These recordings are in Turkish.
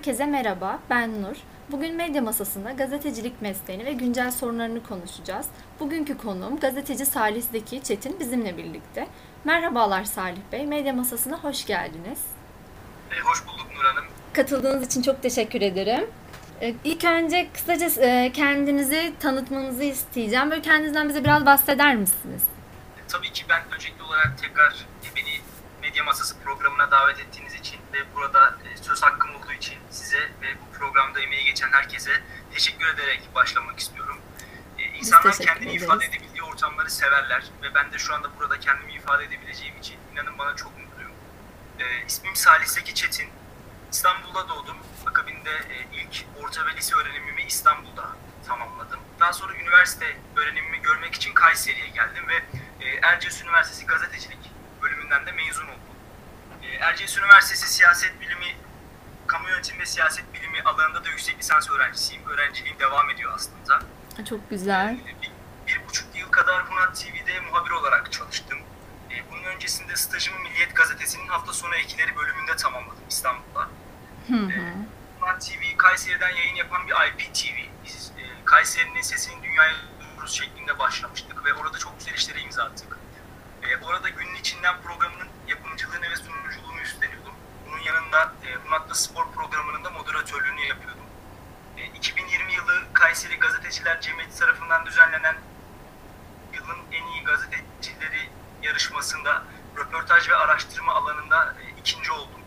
herkese merhaba. Ben Nur. Bugün medya masasında gazetecilik mesleğini ve güncel sorunlarını konuşacağız. Bugünkü konuğum gazeteci Salih Zeki Çetin bizimle birlikte. Merhabalar Salih Bey, medya masasına hoş geldiniz. E, hoş bulduk Nur Hanım. Katıldığınız için çok teşekkür ederim. E, ilk önce kısaca e, kendinizi tanıtmanızı isteyeceğim. Böyle kendinizden bize biraz bahseder misiniz? E, tabii ki ben öncelikli olarak tekrar beni medya masası programına davet ettiğiniz için ve burada söz hakkım olduğu için size ve bu programda emeği geçen herkese teşekkür ederek başlamak istiyorum. İnsanlar kendini ederiz. ifade edebildiği ortamları severler ve ben de şu anda burada kendimi ifade edebileceğim için inanın bana çok mutluyum. İsmim Salih Zeki Çetin. İstanbul'da doğdum. Akabinde ilk orta ve lise öğrenimimi İstanbul'da tamamladım. Daha sonra üniversite öğrenimimi görmek için Kayseri'ye geldim ve Erciyes Üniversitesi Gazetecilik bölümünden de mezun oldum. Erciyes Üniversitesi Siyaset Bilimi, Kamu Yönetimi ve Siyaset Bilimi alanında da yüksek lisans öğrencisiyim. Öğrenciliğim devam ediyor aslında. Çok güzel. Bir, bir buçuk yıl kadar Hunat TV'de muhabir olarak çalıştım. Bunun öncesinde stajımı Milliyet Gazetesi'nin hafta sonu ekileri bölümünde tamamladım İstanbul'da. Hı. Hunat TV Kayseri'den yayın yapan bir IPTV. Biz Kayseri'nin sesini dünyaya duyururuz şeklinde başlamıştık ve orada çok güzel işlere imza attık. Orada günün içinden programının yapımcılığını ve üstleniyordum. Bunun yanında Hunat'ta spor programının da moderatörlüğünü yapıyordum. 2020 yılı Kayseri Gazeteciler Cemiyeti tarafından düzenlenen yılın en iyi gazetecileri yarışmasında röportaj ve araştırma alanında ikinci oldum.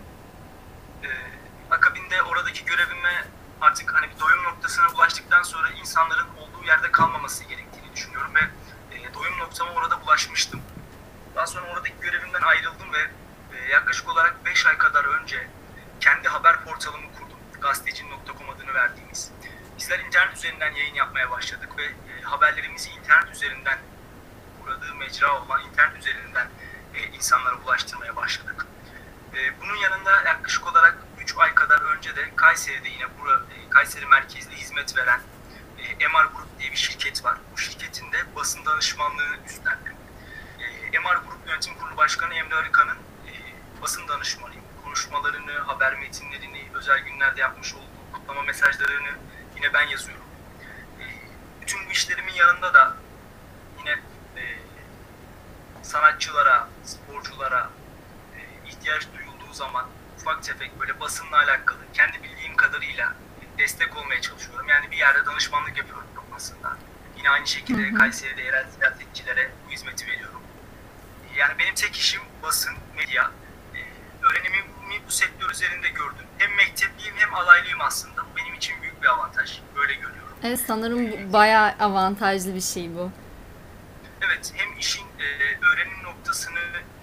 Akabinde oradaki görevime artık hani bir doyum noktasına ulaştıktan sonra insanların olduğu yerde kalmaması gerektiğini düşünüyorum ve doyum noktama orada ulaşmıştım. Daha sonra oradaki görevimden ayrıldım ve yaklaşık olarak 5 ay kadar önce kendi haber portalımı kurdum. Gazeteci.com adını verdiğimiz. Bizler internet üzerinden yayın yapmaya başladık ve haberlerimizi internet üzerinden uğradığı mecra olan internet üzerinden insanlara ulaştırmaya başladık. Bunun yanında yaklaşık olarak 3 ay kadar önce de Kayseri'de yine bura, Kayseri merkezli hizmet veren MR Group diye bir şirket var. Bu şirketin de basın danışmanlığını üstlendim. MR Grup Yönetim Kurulu Başkanı Emre Arıkan'ın e, basın danışmanıyım. Konuşmalarını, haber metinlerini, özel günlerde yapmış olduğu kutlama mesajlarını yine ben yazıyorum. E, bütün bu işlerimin yanında da yine e, sanatçılara, sporculara e, ihtiyaç duyulduğu zaman ufak tefek böyle basınla alakalı kendi bildiğim kadarıyla destek olmaya çalışıyorum. Yani bir yerde danışmanlık yapıyorum aslında. Yine aynı şekilde hı hı. Kayseri'de yerel siyasetçilere bu hizmeti veriyorum. Yani benim tek işim basın, medya. Ee, öğrenimimi bu sektör üzerinde gördüm. Hem mektepliyim hem alaylıyım aslında. Bu benim için büyük bir avantaj. Böyle görüyorum. Evet sanırım bayağı avantajlı bir şey bu. Evet hem işin e, öğrenim noktasını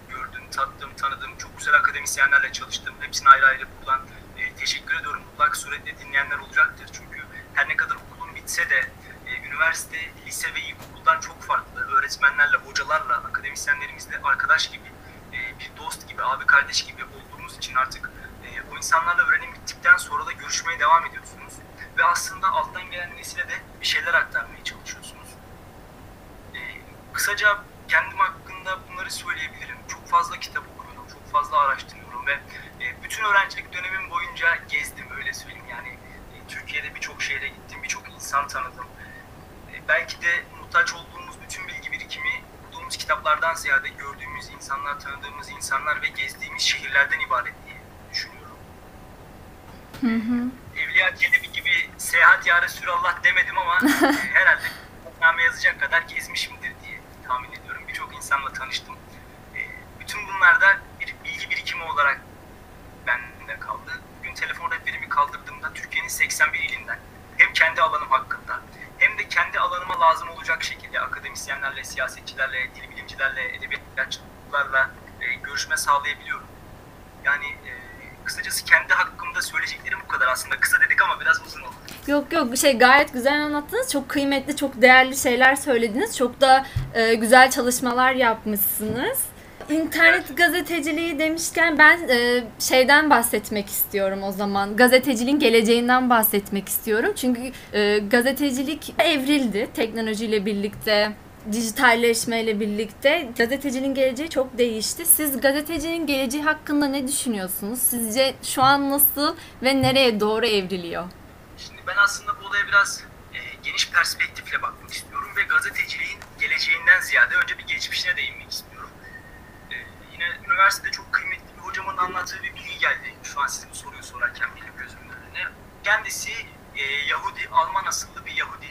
gördüm, tattım, tanıdım. Çok güzel akademisyenlerle çalıştım. Hepsine ayrı ayrı buradan e, teşekkür ediyorum. Mutlak suretle dinleyenler olacaktır. Çünkü her ne kadar okulum bitse de e, üniversite, lise ve ilkokuldan çok farklı. Öğretmenlerle, hocalarla, akademisyenlerimizle arkadaş gibi, e, bir dost gibi, abi kardeş gibi olduğumuz için artık e, o insanlarla öğrenim bittikten sonra da görüşmeye devam ediyorsunuz. Ve aslında alttan gelen nesile de bir şeyler aktarmaya çalışıyorsunuz. E, kısaca kendim hakkında bunları söyleyebilirim. Çok fazla kitap okuyorum, çok fazla araştırıyorum ve e, bütün öğrencilik dönemim boyunca gezdim öyle söyleyeyim. Yani e, Türkiye'de birçok şehre gittim, birçok insan tanıdım. E, belki de muhtaç olduğumuz bütün bilgi birikimi okuduğumuz kitaplardan ziyade gördüğümüz insanlar, tanıdığımız insanlar ve gezdiğimiz şehirlerden ibaret diye. Hı hı. Evliya Çelebi gibi seyahat ya Resulallah demedim ama herhalde name yazacak kadar gezmişimdir diye tahmin ediyorum. Birçok insanla tanıştım. Bütün bunlar da bir bilgi birikimi olarak bende kaldı. Bugün telefon rehberimi kaldırdığımda Türkiye'nin 81 ilinden hem kendi alanım hakkında hem de kendi alanıma lazım olacak şekilde akademisyenlerle, siyasetçilerle, dil bilimcilerle, edebiyatçılarla e, görüşme sağlayabiliyorum. Yani e, kısacası kendi hakkımda söyleyeceklerim bu kadar aslında. Kısa dedik ama biraz uzun oldu. Yok yok şey gayet güzel anlattınız. Çok kıymetli, çok değerli şeyler söylediniz. Çok da e, güzel çalışmalar yapmışsınız. İnternet gazeteciliği demişken ben e, şeyden bahsetmek istiyorum o zaman. Gazeteciliğin geleceğinden bahsetmek istiyorum. Çünkü e, gazetecilik evrildi teknolojiyle birlikte dijitalleşmeyle birlikte gazetecinin geleceği çok değişti. Siz gazetecinin geleceği hakkında ne düşünüyorsunuz? Sizce şu an nasıl ve nereye doğru evriliyor? Şimdi ben aslında bu olaya biraz e, geniş perspektifle bakmak istiyorum ve gazeteciliğin geleceğinden ziyade önce bir geçmişine değinmek istiyorum. E, yine üniversitede çok kıymetli bir hocamın anlattığı bir bilgi geldi. Şu an size bu soruyu sorarken benim gözümün önüne. Kendisi e, Yahudi, Alman asıllı bir Yahudi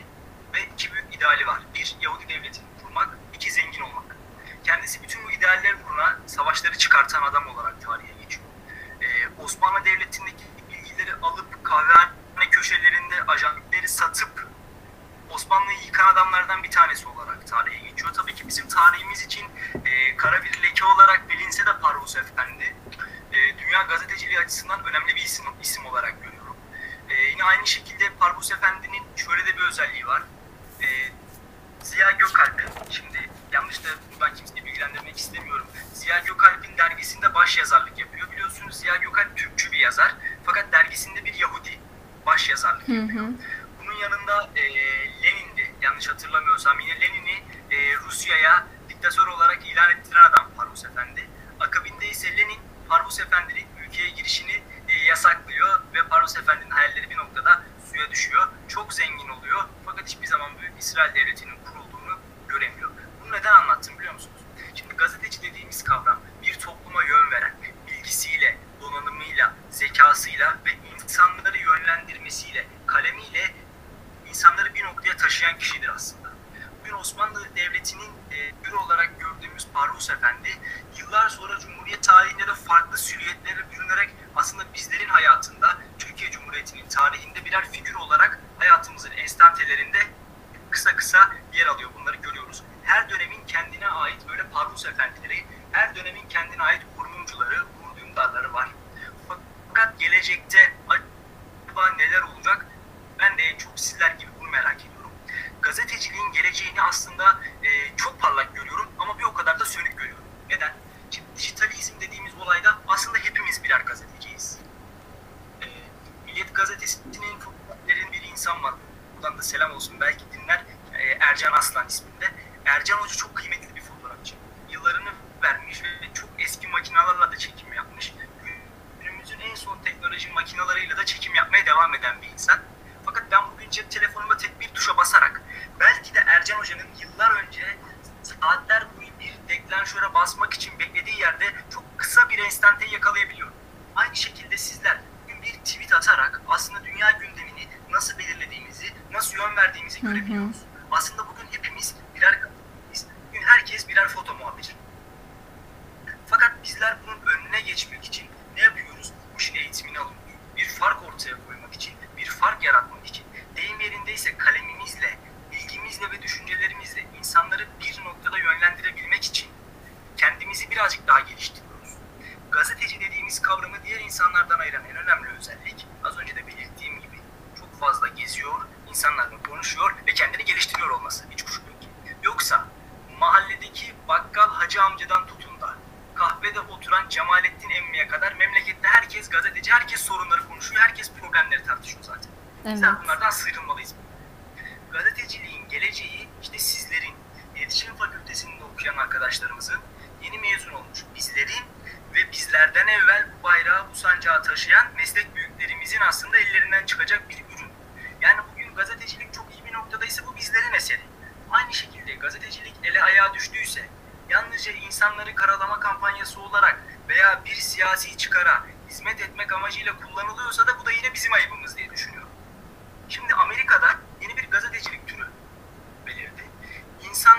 ve iki büyük ideali var. Bir, Yahudi devletini kurmak, iki, zengin olmak. Kendisi bütün bu idealler uğruna savaşları çıkartan adam olarak tarihe geçiyor. Ee, Osmanlı Devleti'ndeki bilgileri alıp kahvehane köşelerinde ajanları satıp Osmanlı'yı yıkan adamlardan bir tanesi olarak tarihe geçiyor. Tabii ki bizim tarihimiz için e, kara bir leke olarak bilinse de Parvus Efendi e, dünya gazeteciliği açısından önemli bir isim, isim olarak görüyorum. E, yine aynı şekilde Parvus Efendi'nin şöyle de bir özelliği var. E, Ziya Gökalp, şimdi yanlış da ben kimseyi bilgilendirmek istemiyorum. Ziya Gökalp'in dergisinde baş yazarlık yapıyor. Biliyorsunuz Ziya Gökalp Türkçü bir yazar. Fakat dergisinde bir Yahudi baş yazarlık yapıyor. Hı hı. Bunun yanında e, Lenin'di. Yanlış hatırlamıyorsam yine Lenin'i e, Rusya'ya diktatör olarak ilan ettiren adam Parvus Efendi. Akabinde ise Lenin Parvus Efendi'nin ülkeye girişini e, yasaklıyor ve Parvus Efendi'nin hayalleri bir noktada suya düşüyor. Çok zengin oluyor fakat hiçbir zaman Büyük İsrail Devleti'nin kurulduğunu göremiyor. Bunu neden anlattım biliyor musunuz? Şimdi gazeteci dediğimiz kavram bir topluma yön veren, bilgisiyle, donanımıyla, zekasıyla ve insanları yönlendirmesiyle, kalemiyle insanları bir noktaya taşıyan kişidir aslında. Bugün Osmanlı Devleti'nin e, olarak gördüğümüz Parvus Efendi yıllar sonra Cumhuriyet tarihinde de farklı silüetlere bürünerek aslında bizlerin hayatında Türkiye Cumhuriyeti'nin tarihinde birer figür olarak hayatımızın enstantelerinde kısa kısa yer alıyor. Bunları görüyoruz. Her dönemin kendine ait böyle Parvus Efendileri, her dönemin kendine ait kurumcuları, uğur var. Fakat gelecekte acaba neler olacak?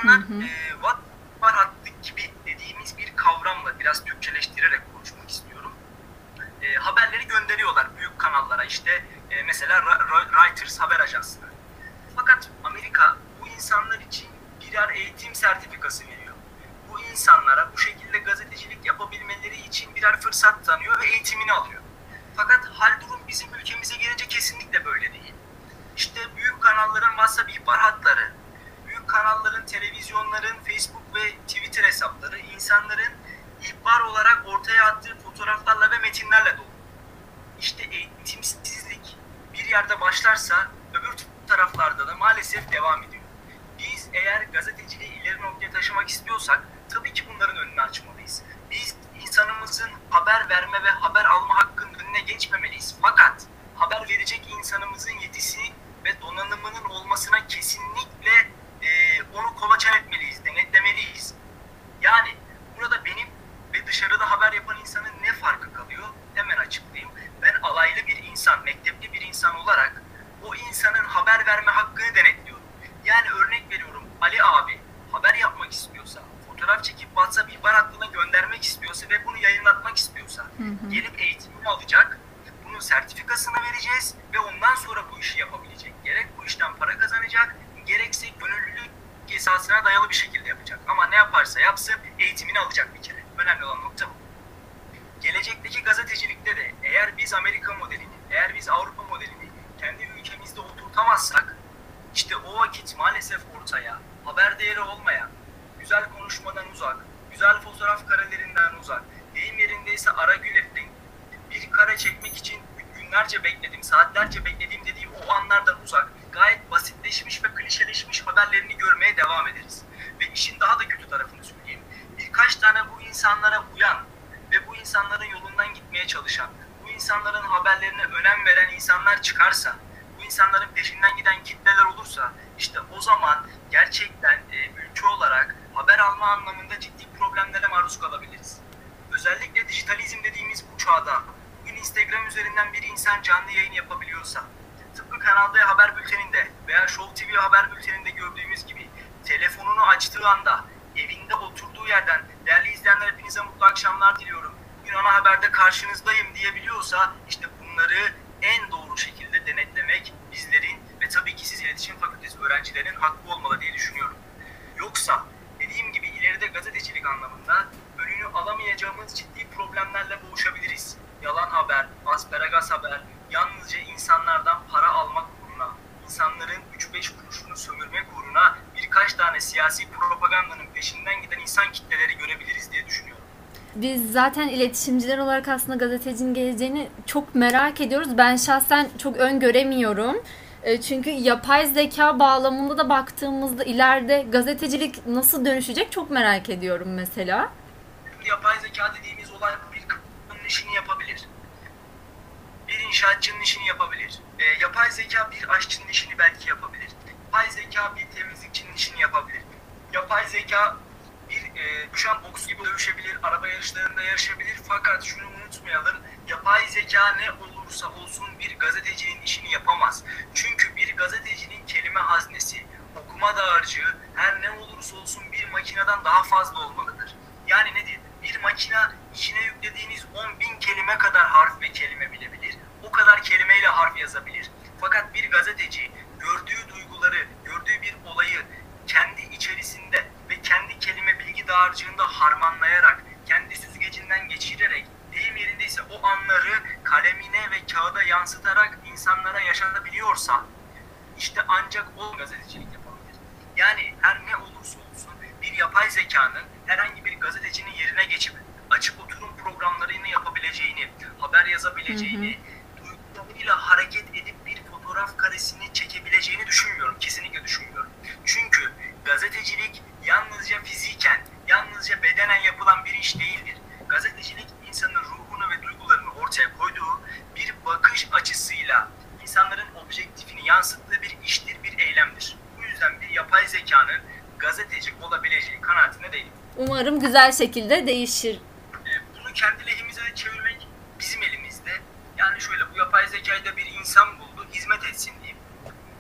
İnsanlar hı hı. e, what var hattı gibi dediğimiz bir kavramla biraz Türkçeleştirerek konuşmak istiyorum. E, haberleri gönderiyorlar büyük kanallara işte e, mesela Reuters haber ajansına. Fakat Amerika bu insanlar için birer eğitim sertifikası veriyor. Bu insanlara bu şekilde gazetecilik yapabilmeleri için birer fırsat tanıyor ve eğitimini alıyor. Fakat hal durum bizim ülkemize gelince kesinlikle böyle değil. İşte büyük kanalların WhatsApp ihbar hatları, büyük kanalların, televizyonların, Facebook ve Twitter hesapları insanların ihbar olarak ortaya attığı fotoğraflarla ve metinlerle dolu. İşte eğitimsizlik bir yerde başlarsa öbür taraflarda da maalesef devam ediyor. Biz eğer gazeteciliği ileri noktaya taşımak istiyorsak tabii ki bunların önünü açmalıyız. Biz insanımızın haber verme ve haber alma hakkının önüne geçmemeliyiz. Fakat haber verecek insanımızın yetisi ve donanımının olmasına kesinlikle e, onu kolaçan etmeliyiz, denetlemeliyiz. Yani burada benim ve dışarıda haber yapan insanın ne farkı kalıyor? Hemen açıklayayım. Ben alaylı bir insan, mektepli bir insan olarak o insanın haber verme hakkını denetliyorum. Yani örnek veriyorum Ali abi haber yapmak istiyorsa, fotoğraf çekip WhatsApp ihbar hattına göndermek istiyorsa ve bunu yayınlatmak istiyorsa Hı hı. gelip eğitimini alacak, bunun sertifikasını vereceğiz ve ondan sonra bu işi yapabilecek. Gerek bu işten para kazanacak, gerekse gönüllülük esasına dayalı bir şekilde yapacak. Ama ne yaparsa yapsın eğitimini alacak bir kere. Önemli olan nokta bu. Gelecekteki gazetecilikte de eğer biz Amerika modelini, eğer biz Avrupa modelini kendi ülkemizde oturtamazsak işte o vakit maalesef ortaya haber değeri olmayan, güzel konuşmadan uzak, güzel fotoğraf karelerinden uzak, deyim yerindeyse ara gületin bir kare çekmek için günlerce bekledim, saatlerce beklediğim dediği o anlardan uzak, gayet basitleşmiş ve klişeleşmiş haberlerini görmeye devam ederiz. Ve işin daha da kötü tarafını söyleyeyim. Birkaç tane bu insanlara uyan ve bu insanların yolundan gitmeye çalışan, bu insanların haberlerine önem veren insanlar çıkarsa, bu insanların peşinden giden kitleler olursa, işte o zaman gerçekten e, ülke olarak haber alma anlamında ciddi problemlere maruz kalabiliriz. Özellikle dijitalizm dediğimiz bu çağda, bugün Instagram üzerinden bir insan canlı yayın yapabiliyorsa, tıpkı Kanal D haber bülteninde veya Show TV haber bülteninde gördüğümüz gibi telefonunu açtığı anda evinde oturduğu yerden değerli izleyenler hepinize mutlu akşamlar diliyorum. Bugün ana haberde karşınızdayım diyebiliyorsa siyasi propagandanın peşinden giden insan kitleleri görebiliriz diye düşünüyorum. Biz zaten iletişimciler olarak aslında gazetecinin geleceğini çok merak ediyoruz. Ben şahsen çok öngöremiyorum. E, Çünkü yapay zeka bağlamında da baktığımızda ileride gazetecilik nasıl dönüşecek çok merak ediyorum mesela. Yapay zeka dediğimiz olay bir kadının işini yapabilir. Bir inşaatçının işini yapabilir. E, yapay zeka bir aşçının işini belki yapabilir. Yapay zeka bir temizlikçinin işini yapabilir. Yapay zeka bir e, düşen boks gibi dövüşebilir, araba yarışlarında yarışabilir. Fakat şunu unutmayalım, yapay zeka ne olursa olsun bir gazetecinin işini yapamaz. Çünkü bir gazetecinin kelime haznesi, okuma dağarcığı her ne olursa olsun bir makineden daha fazla olmalıdır. Yani nedir? Bir makina içine yüklediğiniz 10 bin kelime kadar harf ve kelime bilebilir. O kadar kelimeyle harf yazabilir. Fakat bir gazeteci gördüğü duyguları, gördüğü bir olayı kendi içerisinde ve kendi kelime bilgi dağarcığında harmanlayarak, kendi süzgecinden geçirerek, deyim yerindeyse o anları kalemine ve kağıda yansıtarak insanlara yaşatabiliyorsa, işte ancak o gazetecilik yapabilir. Yani her ne olursa olsun bir yapay zekanın herhangi bir gazetecinin yerine geçip açık oturum programlarını yapabileceğini, haber yazabileceğini, duygularıyla hareket edip bir fotoğraf karesini çekebileceğini düşünmüyorum. Kesinlikle düşünmüyorum. Çünkü gazetecilik yalnızca fiziken, yalnızca bedenen yapılan bir iş değildir. Gazetecilik insanın ruhunu ve duygularını ortaya koyduğu bir bakış açısıyla insanların objektifini yansıttığı bir iştir, bir eylemdir. Bu yüzden bir yapay zekanın gazeteci olabileceği kanaatinde değilim. Umarım güzel şekilde değişir. E, bunu kendi lehimize çevirmek bizim elimizde. Yani şöyle bu yapay zekayı da bir insan buldu, hizmet etsin diyeyim.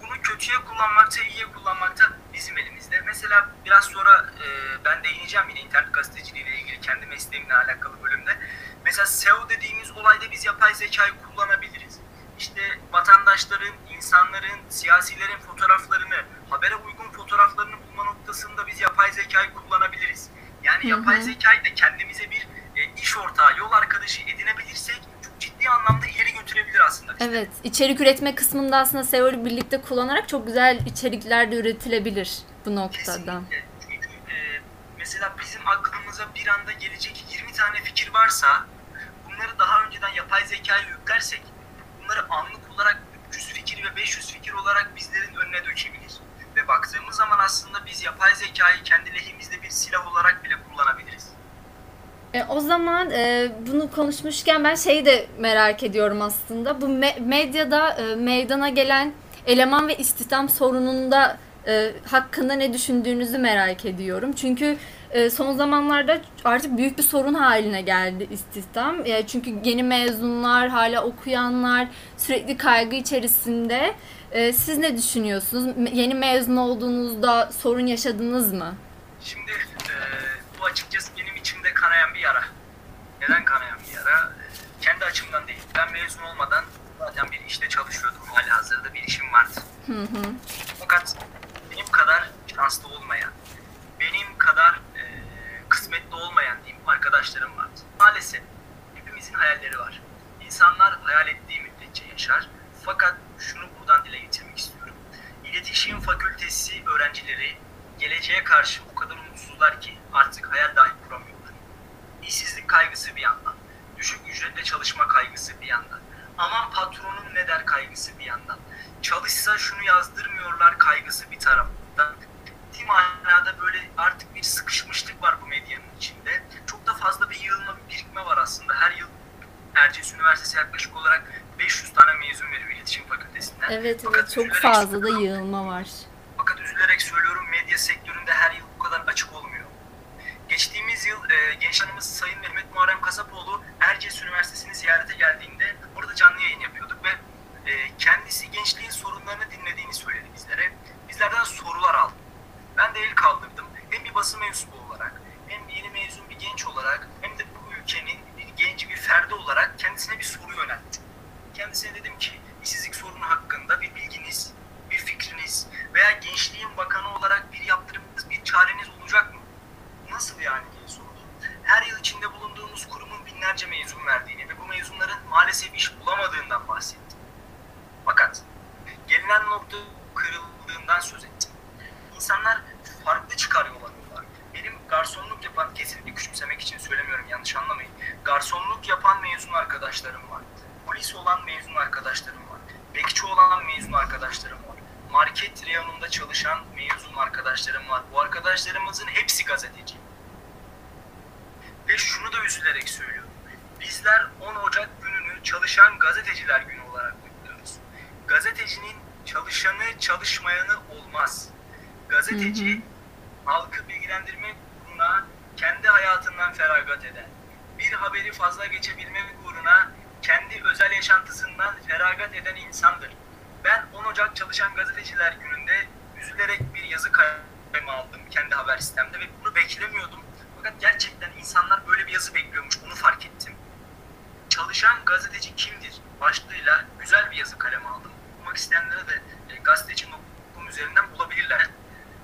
Bunu kötüye kullanmakta, iyiye kullanmakta bizim elimizde. Mesela biraz sonra e, ben değineceğim yine internet gazeteciliği ile ilgili kendi mesleğimle alakalı bölümde. Mesela SEO dediğimiz olayda biz yapay zekayı kullanabiliriz. İşte vatandaşların, insanların, siyasilerin fotoğraflarını, habere uygun fotoğraflarını bulma noktasında biz yapay zekayı kullanabiliriz. Yani yapay zekayı da kendimize bir e, iş ortağı, yol arkadaşı edinebilirsek çok ciddi anlamda ileri götürebilir aslında. bizi. Evet, içerik üretme kısmında aslında SEO ile birlikte kullanarak çok güzel içerikler de üretilebilir bu noktada. Kesinlikle. Çünkü e, mesela bizim aklımıza bir anda gelecek 20 tane fikir varsa bunları daha önceden yapay zekaya yüklersek bunları anlık olarak 300 fikir ve 500 fikir olarak bizlerin önüne dökebilir. Ve baktığımız zaman aslında biz yapay zekayı kendi lehimizde bir silah olarak bile kullanabiliriz. E, o zaman e, bunu konuşmuşken ben şeyi de merak ediyorum aslında. Bu me- medyada e, meydana gelen eleman ve istihdam sorununda e, hakkında ne düşündüğünüzü merak ediyorum. Çünkü e, son zamanlarda artık büyük bir sorun haline geldi istihdam. E, çünkü yeni mezunlar, hala okuyanlar sürekli kaygı içerisinde. E, siz ne düşünüyorsunuz? Yeni mezun olduğunuzda sorun yaşadınız mı? Şimdi e, bu açıkçası benim içimde kanayan bir yara. Neden kanayan bir yara? E, kendi açımdan değil. Ben mezun olmadan zaten bir işte çalışıyordum. Hali hazırda bir işim vardı. Hı hı. Fakat benim kadar şanslı olmayan, benim kadar kısmetli olmayan diyeyim arkadaşlarım vardı. Maalesef hepimizin hayalleri var. İnsanlar hayal ettiği müddetçe yaşar. Fakat şunu buradan dile getirmek istiyorum. İletişim Fakültesi öğrencileri geleceğe karşı o kadar umutsuzlar ki artık hayal dahi kuramıyorlar. İşsizlik kaygısı bir yandan, düşük ücretle çalışma kaygısı bir yandan, aman patronum ne der kaygısı bir yandan, çalışsa şunu yazdırmıyorlar kaygısı bir taraftan. Ciddi manada böyle artık bir sıkışmışlık var bu medyanın içinde. Çok da fazla bir yığılma, bir birikme var aslında. Her yıl Erciyes Üniversitesi yaklaşık olarak 500 tane mezun veriyor iletişim fakültesinden. Evet Fakat evet çok üzülerek fazla da yığılma var. Garsonluk yapan mezun arkadaşlarım var. Polis olan mezun arkadaşlarım var. Bekçi olan mezun arkadaşlarım var. Market reyonunda çalışan mezun arkadaşlarım var. Bu arkadaşlarımızın hepsi gazeteci. Ve şunu da üzülerek söylüyorum. Bizler 10 Ocak gününü çalışan gazeteciler günü olarak kutluyoruz. Gazetecinin çalışanı çalışmayanı olmaz. Gazeteci halkı bilgilendirmek uğruna kendi hayatından feragat eden, bir haberi fazla geçebilmek uğruna kendi özel yaşantısından feragat eden insandır. Ben 10 Ocak Çalışan Gazeteciler Günü'nde üzülerek bir yazı kalemi aldım kendi haber sistemde ve bunu beklemiyordum. Fakat gerçekten insanlar böyle bir yazı bekliyormuş, bunu fark ettim. Çalışan gazeteci kimdir? Başlığıyla güzel bir yazı kalemi aldım. Okumak isteyenlere de e, gazeteci.com üzerinden bulabilirler.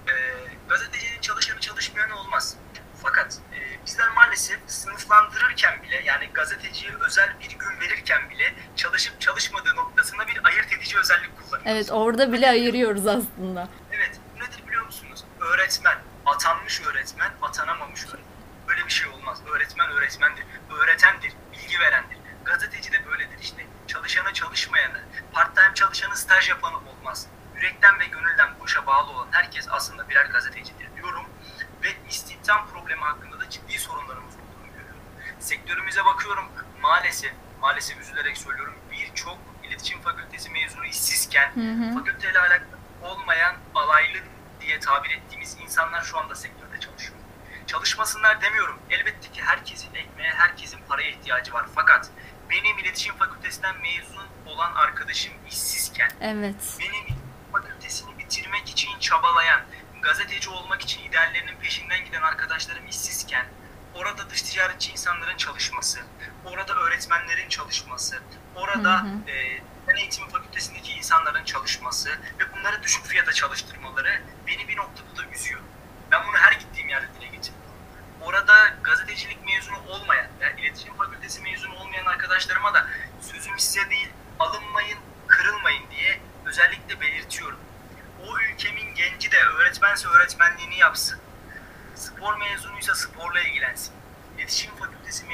E, gazetecinin çalışanı çalışmayanı olmaz. Fakat e, bizler maalesef sınıflandırırken bile yani gazeteciye özel bir gün verirken bile çalışıp çalışmadığı noktasında bir ayırt edici özellik kullanıyoruz. Evet orada bile ayırıyoruz aslında. Evet, bu nedir biliyor musunuz? Öğretmen, atanmış öğretmen, atanamamış öğretmen. Böyle bir şey olmaz. Öğretmen öğretmendir, öğretendir, bilgi verendir. Gazeteci de böyledir işte. Çalışanı çalışmayanı, part-time çalışanı staj yapanı olmaz. Yürekten ve gönülden bu işe bağlı olan herkes aslında birer gazetecidir diyorum. Ve istihdam problemi hakkında da ciddi sorunlarımız olduğunu görüyorum. Sektörümüze bakıyorum maalesef, maalesef üzülerek söylüyorum birçok iletişim fakültesi mezunu işsizken Hı hı. fakülteyle alakalı olmayan alaylı diye tabir ettiğimiz insanlar şu anda sektörde çalışıyor. Çalışmasınlar demiyorum. Elbette ki herkesin ekmeğe, herkesin paraya ihtiyacı var. Fakat benim iletişim fakültesinden mezun olan arkadaşım işsizken, Evet. benim fakültesini bitirmek için çabalayan, gazeteci olmak için ideallerinin peşinden giden arkadaşlarım işsizken, orada dış ticaretçi insanların çalışması, orada öğretmenlerin çalışması, orada Hı hı. e, fen eğitimi fakültesindeki insanların çalışması ve bunları düşük fiyata çalıştırmaları beni bir noktada da üzüyor. Ben bunu her gittiğim yerde dile getiriyorum. Orada gazetecilik mezunu olmayan veya iletişim fakültesi mezunu olmayan arkadaşlarıma da sözüm size değil alınmayın, kırılmayın diye özellikle belirtiyorum. O ülkemin genci de öğretmense öğretmenliğini yapsın. Spor mezunuysa sporla ilgilensin. İletişim fakültesi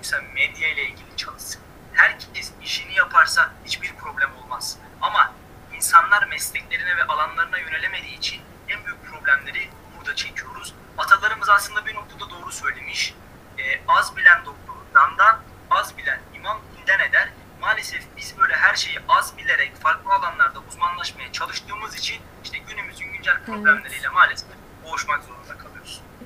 mezunuysa medya ile ilgili çalışsın. Herkes işini yaparsa hiçbir problem olmaz. Ama insanlar mesleklerine ve alanlarına yönelemediği için en büyük problemleri burada çekiyoruz. Atalarımız aslında bir noktada doğru söylemiş. E, az bilen doktor dandan, az bilen imam dinden eder. Maalesef biz böyle her şeyi az bilerek farklı alanlarda uzmanlaşmaya çalıştığımız için işte günümüzün güncel problemleriyle maalesef boğuşmak zorunda kalıyoruz.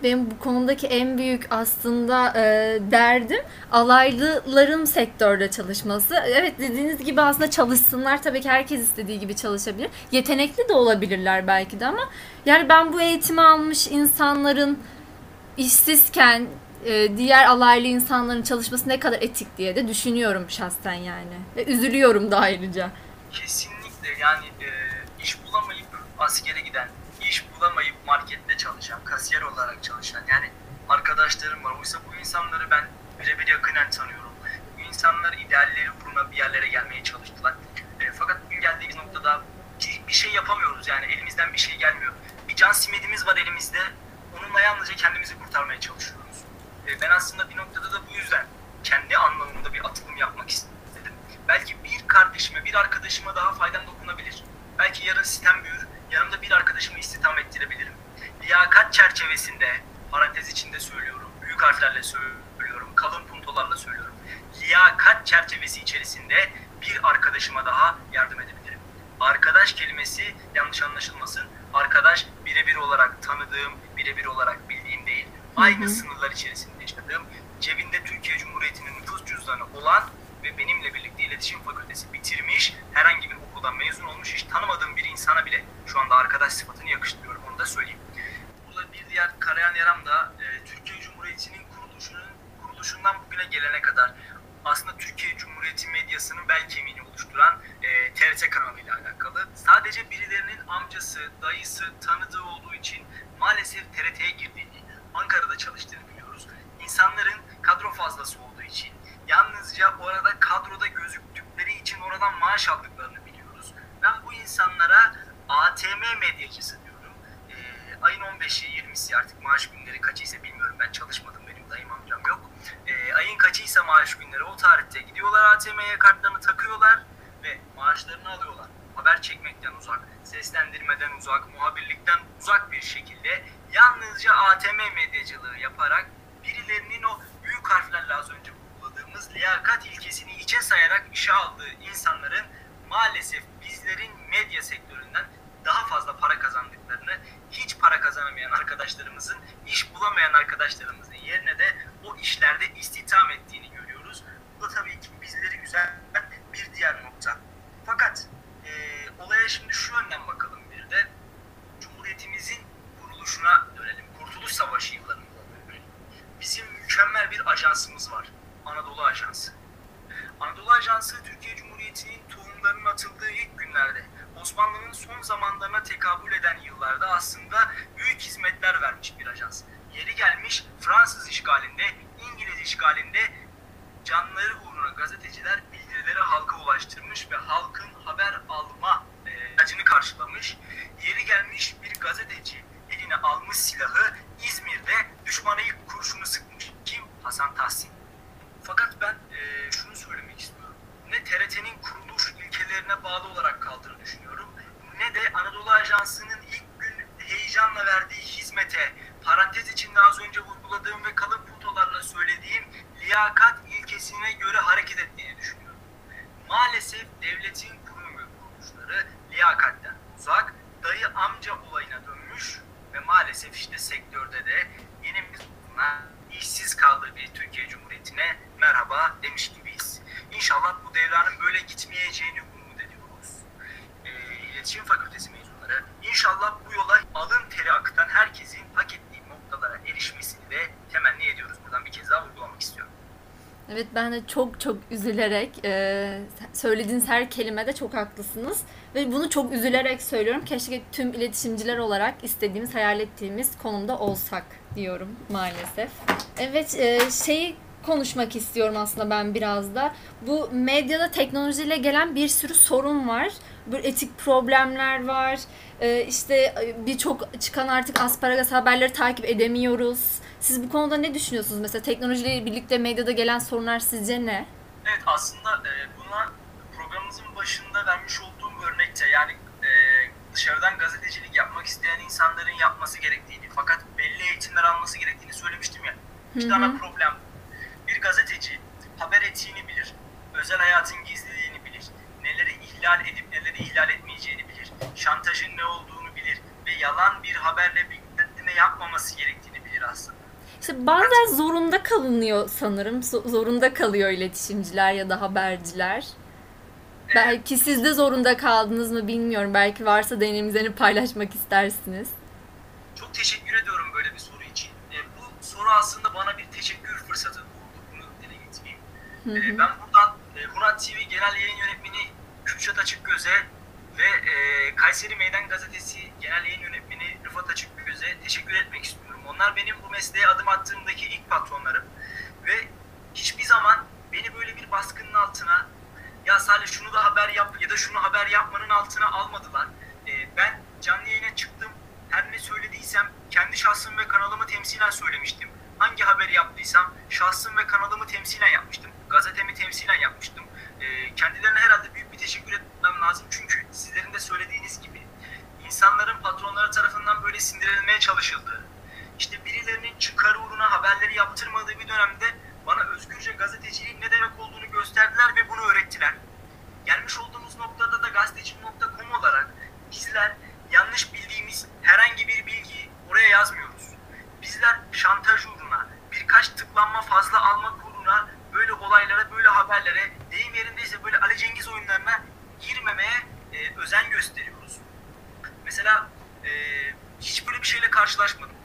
Benim bu konudaki en büyük aslında e, derdim alaylıların sektörde çalışması. Evet dediğiniz gibi aslında çalışsınlar. Tabii ki herkes istediği gibi çalışabilir. Yetenekli de olabilirler belki de ama yani ben bu eğitimi almış insanların işsizken e, diğer alaylı insanların çalışması ne kadar etik diye de düşünüyorum şahsen yani. Ve üzülüyorum da ayrıca. Kesinlikle yani e, iş bulamayıp askere giden, iş bulamayıp markette çalışan, kasiyer olarak çalışan yani arkadaşlarım var. Oysa bu insanları ben birebir yakından tanıyorum. Bu insanlar idealleri uğruna bir yerlere gelmeye çalıştılar. E, fakat bugün geldiğimiz noktada bir şey yapamıyoruz yani elimizden bir şey gelmiyor. Bir can simidimiz var elimizde. Onunla yalnızca kendimizi kurtarmaya çalışıyoruz. E, ben aslında bir noktada da bu yüzden kendi anlamında bir atılım yapmak istedim. Belki bir kardeşime, bir arkadaşıma daha faydam dokunabilir. Belki yarın sistem büyür, yanımda bir arkadaşımı istihdam ettirebilirim. Liyakat çerçevesinde, parantez içinde söylüyorum, büyük harflerle söylüyorum, kalın puntolarla söylüyorum. Liyakat çerçevesi içerisinde bir arkadaşıma daha yardım edebilirim. Arkadaş kelimesi yanlış anlaşılmasın. Arkadaş birebir olarak tanıdığım, birebir olarak bildiğim değil. Aynı sınırlar içerisinde yaşadığım, cebinde Türkiye Cumhuriyeti'nin nüfus cüzdanı olan ve benimle birlikte iletişim fakültesi bitirmiş, herhangi bir okuldan mezun olmuş, hiç tanımadığım bir insana bile şu anda arkadaş sıfatını yakıştırıyorum, onu da söyleyeyim. Burada bir diğer karayan yaram da e, Türkiye Cumhuriyeti'nin kuruluşunun kuruluşundan bugüne gelene kadar aslında Türkiye Cumhuriyeti medyasının bel kemiğini oluşturan e, TRT kanalıyla alakalı. Sadece birilerinin amcası, dayısı, tanıdığı olduğu için maalesef TRT'ye girdiğini, Ankara'da çalıştığını biliyoruz. İnsanların kadro fazlası olduğu için, yalnızca orada kadroda gözüktükleri için oradan maaş aldıklarını. Ben bu insanlara ATM medyacısı diyorum. E, ayın 15'i 20'si artık maaş günleri kaçıysa bilmiyorum. Ben çalışmadım benim dayım amcam yok. E, ayın kaçıysa maaş günleri o tarihte gidiyorlar ATM'ye kartlarını takıyorlar ve maaşlarını alıyorlar. Haber çekmekten uzak, seslendirmeden uzak, muhabirlikten uzak bir şekilde yalnızca ATM medyacılığı yaparak birilerinin o büyük harflerle az önce vurguladığımız liyakat ilkesini içe sayarak işe aldığı insanların maalesef bizlerin medya sektöründen daha fazla para kazandıklarını, hiç para kazanamayan arkadaşlarımızın, iş bulamayan arkadaşlarımızın yerine de o işlerde istihdam ettiğini görüyoruz. Bu da tabii ki bizleri güzel bir diğer nokta. Fakat e, olaya şimdi şu yönden bakalım bir de. Cumhuriyetimizin kuruluşuna dönelim. Kurtuluş Savaşı yıllarında dönelim. Bizim mükemmel bir ajansımız var. Anadolu Ajansı. Anadolu Ajansı Türkiye Cumhuriyeti'nin tohumlarının atıldığı ilk günlerde Osmanlı'nın son zamanlarına tekabül eden yıllarda aslında büyük hizmetler vermiş bir ajans. Yeri gelmiş Fransız işgalinde, İngiliz işgalinde canları uğruna gazeteciler bildirileri halka ulaştırmış ve halkın haber alma e, karşılamış. Yeri gelmiş bir gazeteci eline almış silahı İzmir'de düşmana ilk kurşunu sıkmış. Kim? Hasan Tahsin. Fakat ben e, söylemek Ne TRT'nin kuruluş ilkelerine bağlı olarak kaldığını düşünüyorum. Ne de Anadolu Ajansı'nın ilk gün heyecanla verdiği hizmete, parantez içinde az önce vurguladığım ve kalın puntolarla söylediğim liyakat ilkesine göre hareket ettiğini düşünüyorum. Maalesef devletin kurum ve kuruluşları liyakatten uzak, dayı amca olayına dönmüş ve maalesef işte sektörde de yeni bir işsiz kaldığı bir Türkiye Cumhuriyeti'ne merhaba demiş. İnşallah bu devranın böyle gitmeyeceğini umut ediyoruz. E, İletişim Fakültesi mezunları inşallah bu yola alın teri akıtan herkesin hak ettiği noktalara erişmesini de temenni ediyoruz. Buradan bir kez daha vurgulamak istiyorum. Evet ben de çok çok üzülerek e, söylediğiniz her kelimede çok haklısınız ve bunu çok üzülerek söylüyorum. Keşke tüm iletişimciler olarak istediğimiz, hayal ettiğimiz konumda olsak diyorum maalesef. Evet e, şeyi konuşmak istiyorum aslında ben biraz da. Bu medyada teknolojiyle gelen bir sürü sorun var. Bir etik problemler var. E, işte birçok çıkan artık asparagas haberleri takip edemiyoruz. Siz bu konuda ne düşünüyorsunuz? Mesela teknolojiyle birlikte medyada gelen sorunlar sizce ne? Evet aslında e, buna programımızın başında vermiş olduğum örnekte yani dışarıdan gazetecilik yapmak isteyen insanların yapması gerektiğini fakat belli eğitimler alması gerektiğini söylemiştim ya. İşte ana problem. Bir gazeteci haber etiğini bilir, özel hayatın gizliliğini bilir, neleri ihlal edip neleri ihlal etmeyeceğini bilir, şantajın ne olduğunu bilir ve yalan bir haberle bilgilendirme yapmaması gerektiğini bilir aslında. İşte bazen zorunda kalınıyor sanırım. Zorunda kalıyor iletişimciler ya da haberciler. Belki siz de zorunda kaldınız mı bilmiyorum. Belki varsa deneyimlerini paylaşmak istersiniz. Çok teşekkür ediyorum böyle bir soru için. E, bu soru aslında bana bir teşekkür fırsatı getireyim. Hı hı. ben buradan e, Murat TV Genel Yayın Yönetmeni Kürşat Açıkgöz'e ve e, Kayseri Meydan Gazetesi Genel Yayın Yönetmeni Rıfat Açıkgöz'e teşekkür etmek istiyorum. Onlar benim bu mesleğe adım attığımdaki ilk patronlarım. Ve hiçbir zaman beni böyle bir baskının altına ya Salih şunu da haber yap ya da şunu haber yapmanın altına almadılar. E, ben canlı yayına çıktım. Her ne söylediysem kendi şahsım ve kanalımı temsilen söylemiştim. Hangi haberi yaptıysam şahsım ve kanalımı temsilen yapmıştım. Gazetemi temsilen yapmıştım. E, kendilerine herhalde büyük bir teşekkür etmem lazım. Çünkü sizlerin de söylediğiniz gibi insanların patronları tarafından böyle sindirilmeye çalışıldığı, işte birilerinin çıkar uğruna haberleri yaptırmadığı bir dönemde bana özgürce gazeteciliğin ne demek olduğunu gösterdiler ve bunu öğrettiler. Gelmiş olduğumuz noktada da gazeteci.com olarak bizler yanlış bildiğimiz herhangi bir bilgiyi oraya yazmıyoruz. Bizler şantaj uğruna, birkaç tıklanma fazla almak uğruna böyle olaylara, böyle haberlere, deyim yerindeyse böyle Ali Cengiz oyunlarına girmemeye e, özen gösteriyoruz. Mesela e, hiç böyle bir şeyle karşılaşmadım.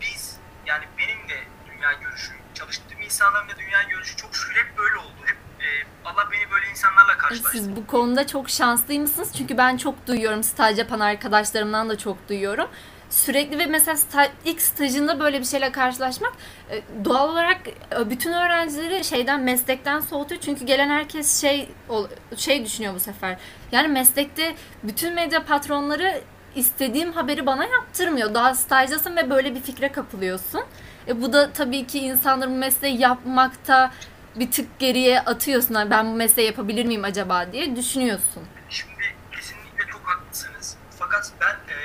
Biz yani benim de dünya görüşüm, çalıştığım insanların da dünya görüşü çok şükür hep böyle oldu. Hep e, Allah beni böyle insanlarla karşılaştırdı. Siz bu konuda çok şanslıymışsınız. Çünkü ben çok duyuyorum. Staj yapan arkadaşlarımdan da çok duyuyorum. Sürekli ve mesela sta- ilk stajında böyle bir şeyle karşılaşmak e, doğal olarak e, bütün öğrencileri şeyden meslekten soğutuyor. Çünkü gelen herkes şey ol- şey düşünüyor bu sefer. Yani meslekte bütün medya patronları istediğim haberi bana yaptırmıyor. Daha stajdasın ve böyle bir fikre kapılıyorsun. E, bu da tabii ki insanları bu mesleği yapmakta bir tık geriye atıyorsun. Hani ben bu mesleği yapabilir miyim acaba diye düşünüyorsun. Şimdi kesinlikle çok haklısınız. Fakat ben e,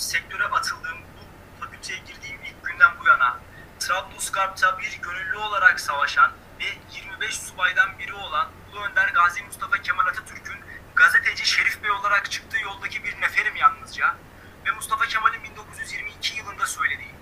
sektöre atıldığım, bu fakülteye girdiğim ilk günden bu yana Trablusgarp'ta bir gönüllü olarak savaşan ve 25 subaydan biri olan Ulu Önder Gazi Mustafa Kemal Atatürk'ün gazeteci Şerif Bey olarak çıktığı yoldaki bir neferim yalnızca. Ve Mustafa Kemal'in 1922 yılında söylediği,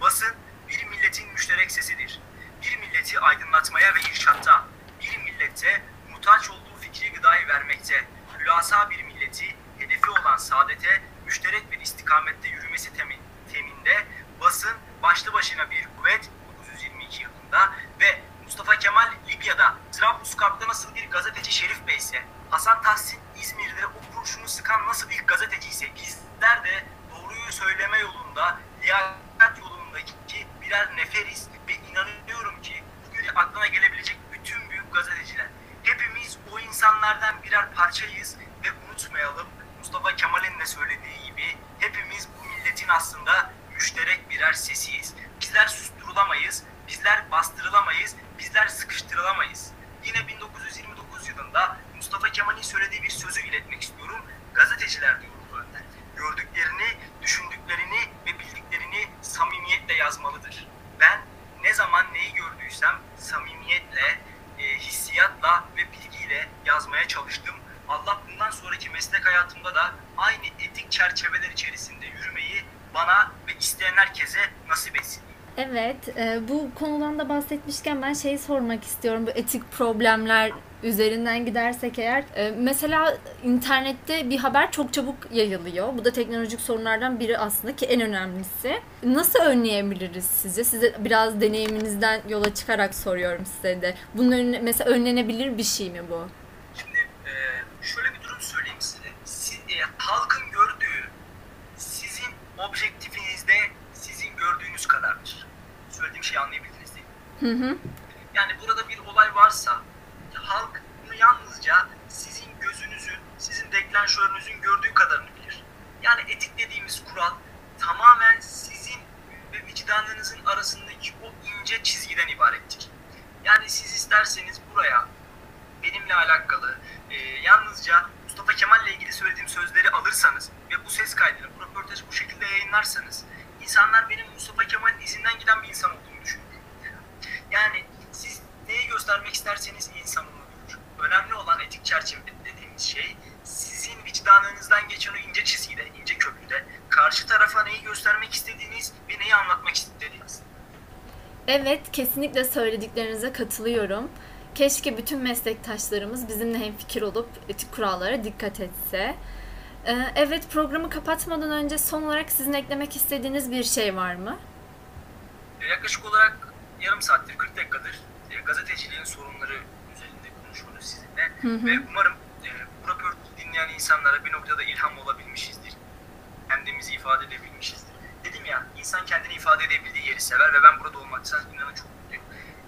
basın bir milletin müşterek sesidir. Bir milleti aydınlatmaya ve irşatta, bir millette muhtaç olduğu fikri gıdayı vermekte, hülasa bir milleti hedefi olan saadete müşterek bir istikamette yürümesi temin, teminde basın başlı başına bir kuvvet 1922 yılında ve Mustafa Kemal Libya'da Trablusgarp'ta nasıl bir gazeteci Şerif Bey ise Hasan Tahsin İzmir'de o kurşunu sıkan nasıl bir gazeteci ise bizler de doğruyu söyleme yolunda liyakat yolundaki birer neferiz ve inanıyorum ki bugün aklına gelebilecek bütün büyük gazeteciler hepimiz o insanlardan birer parçayız ve unutmayalım Mustafa Kemal'in de söylediği gibi hepimiz bu milletin aslında müşterek birer sesiyiz. Bizler susturulamayız, bizler bastırılamayız, bizler sıkıştırılamayız. Yine 1929 yılında Mustafa Kemal'in söylediği bir sözü iletmek istiyorum. Gazeteciler diyor Ulu Önder. Gördüklerini, düşündüklerini ve bildiklerini samimiyetle yazmalıdır. Ben ne zaman neyi gördüysem samimiyetle, e, hissiyatla ve bilgiyle yazmaya çalıştım. Allah bundan sonraki meslek hayatımda da aynı etik çerçeveler içerisinde yürümeyi bana ve isteyen herkese nasip etsin. Evet, e, bu konudan da bahsetmişken ben şeyi sormak istiyorum. Bu etik problemler üzerinden gidersek eğer. e, mesela internette bir haber çok çabuk yayılıyor. Bu da teknolojik sorunlardan biri aslında ki en önemlisi. Nasıl önleyebiliriz sizce? Size biraz deneyiminizden yola çıkarak soruyorum size de. Bunun önüne, mesela önlenebilir bir şey mi bu? Şimdi e, şöyle bir durum söyleyeyim size. Siz, e, halkın gördüğü sizin objektifinizde sizin gördüğünüz kadardır. Söylediğim şeyi anlayabildiniz değil mi? Hı hı. Yani burada bir olay varsa halk bunu yalnızca sizin gözünüzün, sizin deklanşörünüzün gördüğü kadarını bilir. Yani etik dediğimiz kural tamamen sizin ve vicdanınızın arasındaki o ince çizgiden ibarettir. Yani siz isterseniz buraya benimle alakalı e, yalnızca Mustafa Kemal ile ilgili söylediğim sözleri alırsanız ve bu ses kaydını, bu röportajı bu şekilde yayınlarsanız insanlar benim Mustafa Kemal'in izinden giden bir insan düşünür. Yani siz neyi göstermek isterseniz insan onu görür. Önemli olan etik çerçeve dediğimiz şey sizin vicdanınızdan geçen o ince çizgide, ince köprüde karşı tarafa neyi göstermek istediğiniz ve neyi anlatmak istediğiniz. Evet, kesinlikle söylediklerinize katılıyorum. Keşke bütün meslektaşlarımız bizimle hemfikir olup etik kurallara dikkat etse. Ee, evet, programı kapatmadan önce son olarak sizin eklemek istediğiniz bir şey var mı? Yaklaşık olarak yarım saattir, 40 dakikadır e, gazeteciliğin sorunları üzerinde konuşuyoruz sizinle. Hı hı. Ve umarım e, bu röportajı dinleyen insanlara bir noktada ilham olabilmişizdir. Kendimizi ifade edebilmişizdir. Dedim ya, insan kendini ifade edebildiği yeri sever ve ben burada olmaktan inanın çok mutluyum.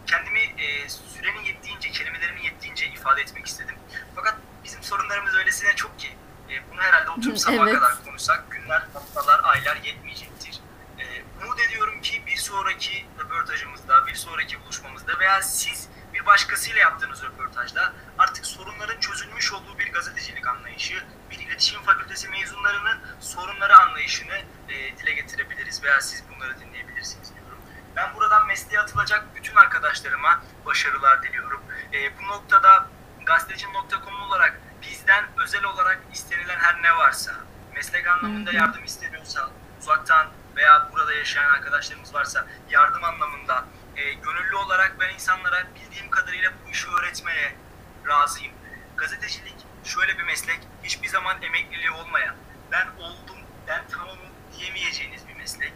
Kendimi e, sürenin yettiğince, kelimelerimin yettiğince ifade etmek istedim. Fakat bizim sorunlarımız öylesine çok ki e, bunu herhalde oturup sabaha Evet. kadar konuşsak günler, haftalar, aylar yetmeyecektir. E, umut ediyorum ki bir sonraki röportajımızda, bir sonraki buluşmamızda veya siz bir başkasıyla yaptığınız röportajda artık sorunların çözülmüş olduğu bir gazetecilik anlayışı, bir iletişim fakültesi mezunlarının sorunları anlayışını e, dile getirebiliriz veya siz bunları dinleyebilirsiniz diyorum. Ben buradan mesleğe atılacak bütün arkadaşlarıma başarılar diliyorum. E, bu noktada gazeteci.com olarak bizden özel olarak istenilen her ne varsa, meslek anlamında yardım isteniyorsa, uzaktan veya burada yaşayan arkadaşlarımız varsa yardım anlamında e, gönüllü olarak ben insanlara bildiğim kadarıyla bu işi öğretmeye razıyım. Gazetecilik şöyle bir meslek, hiçbir zaman emekliliği olmayan, ben oldum, ben tamamım diyemeyeceğiniz bir meslek.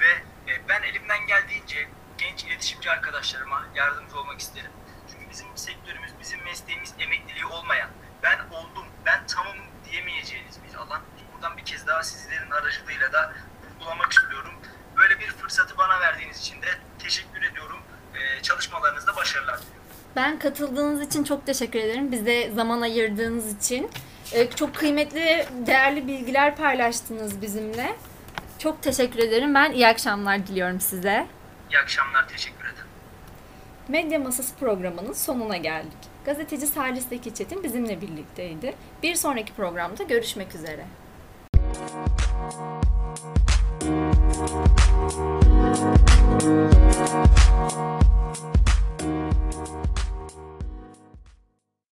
Ve e, ben elimden geldiğince genç iletişimci arkadaşlarıma yardımcı olmak isterim. Çünkü bizim sektörümüz, bizim mesleğimiz emekliliği olmayan, ben oldum, ben tamamım diyemeyeceğiniz bir alan. Buradan bir kez daha sizlerin aracılığıyla da vurgulamak istiyorum. Böyle bir fırsatı bana verdiğiniz için de teşekkür ediyorum. Ee, çalışmalarınızda başarılar diliyorum. Ben katıldığınız için çok teşekkür ederim. Bize zaman ayırdığınız için. Ee, çok kıymetli, değerli bilgiler paylaştınız bizimle. Çok teşekkür ederim. Ben iyi akşamlar diliyorum size. İyi akşamlar, teşekkür ederim. Medya Masası programının sonuna geldik. Gazeteci Salih Zeki Çetin bizimle birlikteydi. Bir sonraki programda görüşmek üzere. Thank you.